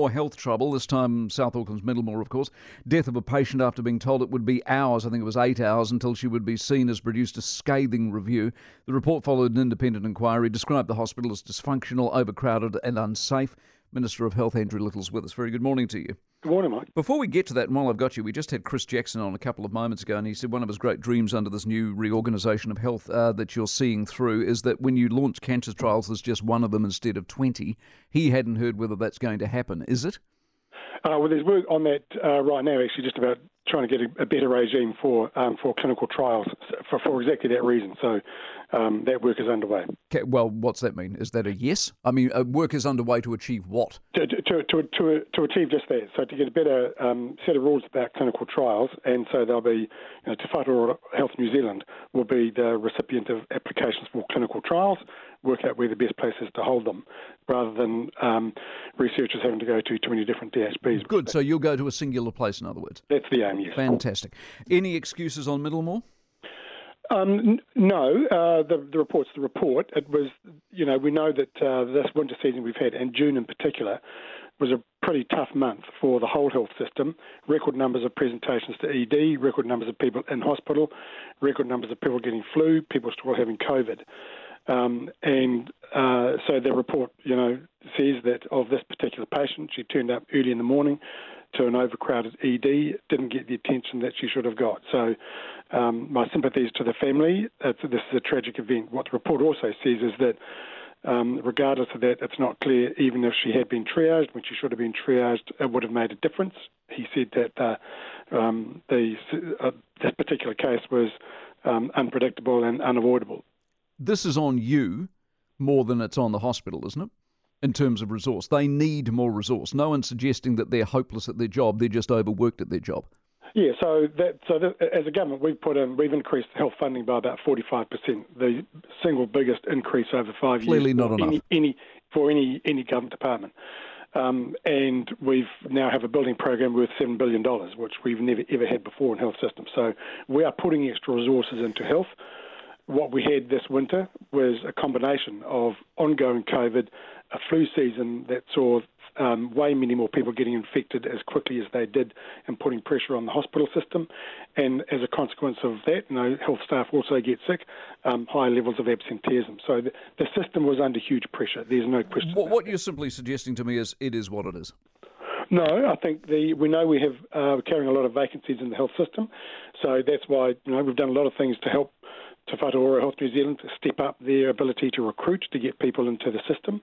more health trouble, this time South Auckland's Middlemore, of course. Death of a patient after being told it would be hours, I think it was eight hours, until she would be seen as produced a scathing review. The report followed an independent inquiry, described the hospital as dysfunctional, overcrowded, and unsafe. Minister of Health Andrew Little's with us. Very good morning to you. Good morning, Mike. Before we get to that, and while I've got you, we just had Chris Jackson on a couple of moments ago, and he said one of his great dreams under this new reorganisation of health uh, that you're seeing through is that when you launch cancer trials, there's just one of them instead of 20. He hadn't heard whether that's going to happen. Is it? Uh, well, there's work on that uh, right now, actually, just about trying to get a, a better regime for um, for clinical trials for, for exactly that reason. So um, that work is underway. Okay, well, what's that mean? Is that a yes? I mean, uh, work is underway to achieve what? To, to, to, to, to achieve just that. So to get a better um, set of rules about clinical trials, and so they'll be, you know, Te Whatu Ora Health New Zealand will be the recipient of applications for clinical trials, work out where the best place is to hold them, rather than um, researchers having to go to too many different DHBs. Good, so you'll go to a singular place, in other words. That's the aim, yes. Fantastic. Any excuses on Middlemore? Um, no, uh, the, the report's the report. It was, you know, we know that uh, this winter season we've had, and June in particular, was a pretty tough month for the whole health system. Record numbers of presentations to ED, record numbers of people in hospital, record numbers of people getting flu, people still having COVID. Um, and uh, so the report, you know, says that of this particular patient, she turned up early in the morning to an overcrowded ED, didn't get the attention that she should have got. So um, my sympathies to the family. It's, this is a tragic event. What the report also says is that um, regardless of that, it's not clear even if she had been triaged when she should have been triaged, it would have made a difference. He said that uh, um, the, uh, this particular case was um, unpredictable and unavoidable. This is on you more than it's on the hospital, isn't it? In terms of resource, they need more resource. No one's suggesting that they're hopeless at their job; they're just overworked at their job. Yeah, so that so that, as a government, we've put in we've increased health funding by about forty five percent, the single biggest increase over five Clearly years. not enough. Any, any for any any government department. Um, and we've now have a building program worth seven billion dollars, which we've never ever had before in health systems. So we are putting extra resources into health. What we had this winter was a combination of ongoing COVID, a flu season that saw um, way many more people getting infected as quickly as they did and putting pressure on the hospital system. And as a consequence of that, you know, health staff also get sick, um, high levels of absenteeism. So the, the system was under huge pressure. There's no question. What, what you're simply suggesting to me is it is what it is. No, I think the we know we have uh, carrying a lot of vacancies in the health system, so that's why you know we've done a lot of things to help Te Health New Zealand to step up their ability to recruit to get people into the system.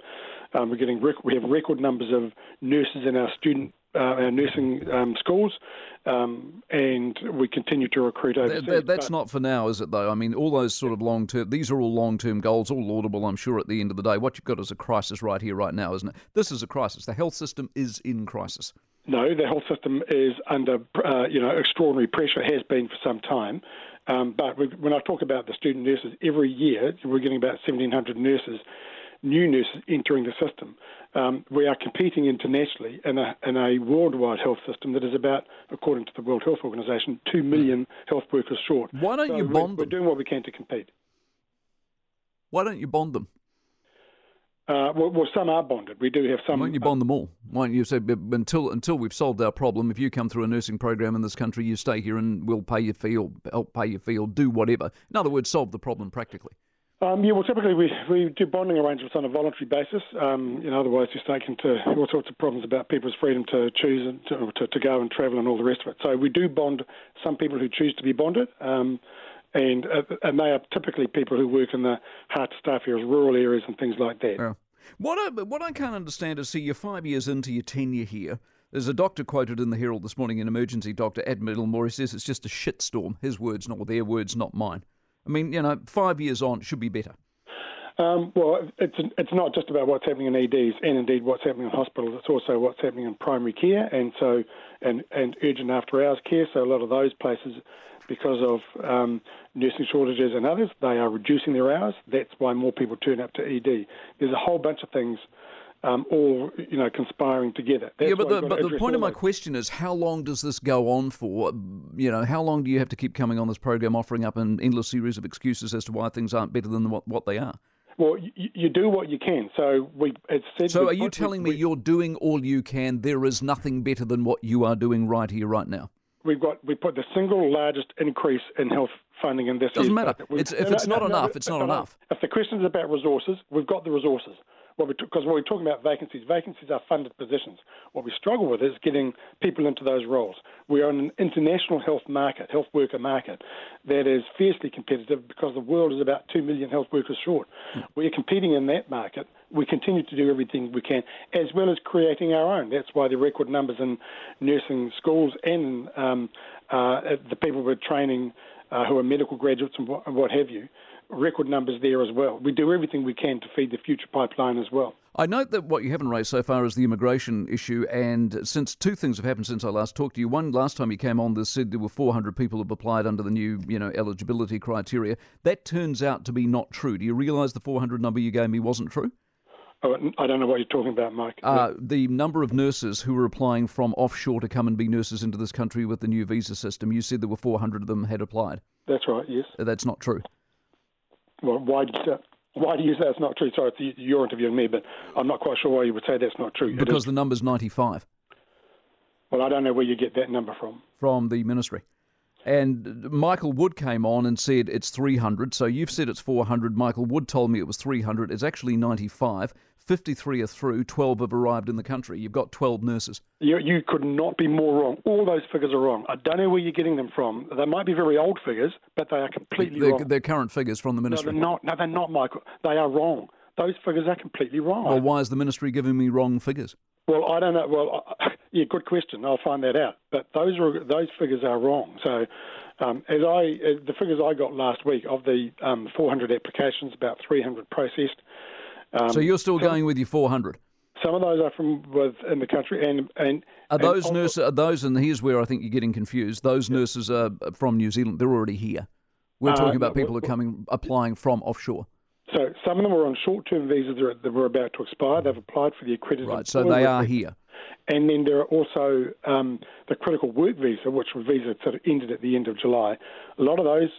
Um, we're getting rec- we have record numbers of nurses in our student uh, our nursing um, schools, um, and we continue to recruit overseas. th- that's but- not for now, is it? Though I mean, all those sort of long term. These are all long term goals, all laudable. I'm sure. At the end of the day, what you've got is a crisis right here, right now, isn't it? This is a crisis. The health system is in crisis. No, the health system is under uh, you know extraordinary pressure, has been for some time. Um, but we, when I talk about the student nurses, every year we're getting about 1,700 nurses, new nurses entering the system. Um, we are competing internationally in a, in a worldwide health system that is about, according to the World Health Organization, 2 million health workers short. Why don't So you we're- bond We're doing what we can to compete. Why don't you bond them? Uh, well, well, some are bonded. We do have some. Why don't you bond them all? Why don't you say until until we've solved our problem? If you come through a nursing program in this country, you stay here and we'll pay your fee or help pay your fee or do whatever. In other words, solve the problem practically. Um, yeah, well, typically we, we do bonding arrangements on a voluntary basis. Um, you know, otherwise you start into all sorts of problems about people's freedom to choose and to, to, to go and travel and all the rest of it. So we do bond some people who choose to be bonded, um, and uh, and they are typically people who work in the hard staff areas, rural areas, and things like that. Yeah. What I, what I can't understand is see, you're five years into your tenure here. There's a doctor quoted in the Herald this morning, an emergency doctor, Ed Middlemore. He says it's just a shitstorm. His words, not their words, not mine. I mean, you know, five years on, should be better. Um, well, it's it's not just about what's happening in EDs and indeed what's happening in hospitals. It's also what's happening in primary care and so and and urgent after hours care. So a lot of those places, because of um, nursing shortages and others, they are reducing their hours. That's why more people turn up to ED. There's a whole bunch of things. Um, all you know, conspiring together. That's yeah, but the, but the point of my those. question is how long does this go on for? You know, how long do you have to keep coming on this program offering up an endless series of excuses as to why things aren't better than what, what they are? Well, you, you do what you can. So we. Said so are you telling we, me you're doing all you can? There is nothing better than what you are doing right here, right now. We've got we put the single largest increase in health funding in this. Doesn't matter. It's, if no, it's no, not no, enough, it's not enough. If the question is about resources, we've got the resources because when we're talking about vacancies, vacancies are funded positions. What we struggle with is getting people into those roles. We are in an international health market, health worker market, that is fiercely competitive because the world is about 2 million health workers short. We are competing in that market. We continue to do everything we can, as well as creating our own. That's why the record numbers in nursing schools and um, uh, the people we're training uh, who are medical graduates and what, and what have you record numbers there as well. We do everything we can to feed the future pipeline as well. I note that what you haven't raised so far is the immigration issue, and since two things have happened since I last talked to you. One, last time you came on, this said there were 400 people who've applied under the new, you know, eligibility criteria. That turns out to be not true. Do you realise the 400 number you gave me wasn't true? Oh, I don't know what you're talking about, Mike. Uh, the number of nurses who were applying from offshore to come and be nurses into this country with the new visa system, you said there were 400 of them had applied. That's right, yes. That's not true well, why do you say, why do you say that's not true? Sorry, you're interviewing me, but I'm not quite sure why you would say that's not true. Because the number's 95. Well, I don't know where you get that number from. From the ministry. And Michael Wood came on and said it's 300. So you've said it's 400. Michael Wood told me it was 300. It's actually 95. 53 are through, 12 have arrived in the country. You've got 12 nurses. You, you could not be more wrong. All those figures are wrong. I don't know where you're getting them from. They might be very old figures, but they are completely they're, wrong. They're current figures from the ministry. No, they're not. No, they're not, Michael. They are wrong. Those figures are completely wrong. Well, why is the ministry giving me wrong figures? Well, I don't know. Well, yeah, good question. I'll find that out. But those are, those figures are wrong. So, um, as I the figures I got last week of the um, 400 applications, about 300 processed. Um, so you're still going with your 400? Some of those are from within the country, and and are those and nurses? Are those, and here's where I think you're getting confused. Those nurses are from New Zealand. They're already here. We're uh, talking about people who are coming, applying from offshore. So some of them are on short-term visas that were about to expire. They've applied for the accredited. Right. So they are here. And then there are also um, the critical work visa, which visa sort of ended at the end of July. A lot of those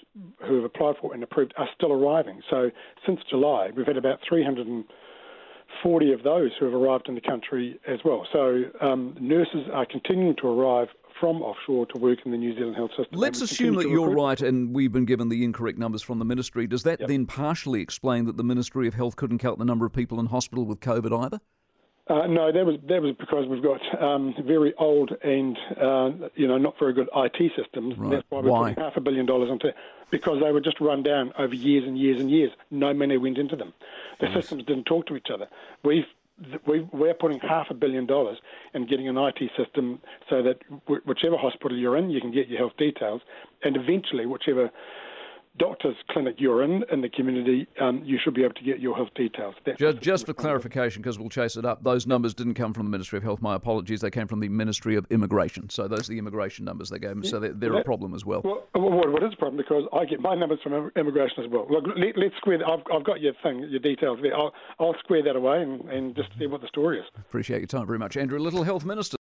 who have applied for and approved are still arriving. So since July, we've had about 340 of those who have arrived in the country as well. So um, nurses are continuing to arrive from offshore to work in the New Zealand health system. Let's assume that you're right and we've been given the incorrect numbers from the ministry. Does that yep. then partially explain that the Ministry of Health couldn't count the number of people in hospital with COVID either? Uh, no, that was that was because we've got um, very old and uh, you know not very good IT systems. Right. That's why we're why? putting half a billion dollars into it. because they were just run down over years and years and years. No money went into them. The systems didn't talk to each other. We've we, we're putting half a billion dollars in getting an IT system so that whichever hospital you're in, you can get your health details, and eventually, whichever doctor's clinic you're in in the community, um, you should be able to get your health details. That's just, just for clarification, because we'll chase it up, those numbers didn't come from the Ministry of Health. My apologies. They came from the Ministry of Immigration. So those are the immigration numbers they gave me. So they're, they're that, a problem as well. Well, what is a problem? Because I get my numbers from immigration as well. Look, let, us square. I've, I've got your thing, your details there. I'll, I'll square that away and, and just see what the story is. Appreciate your time very much, Andrew Little, Health Minister.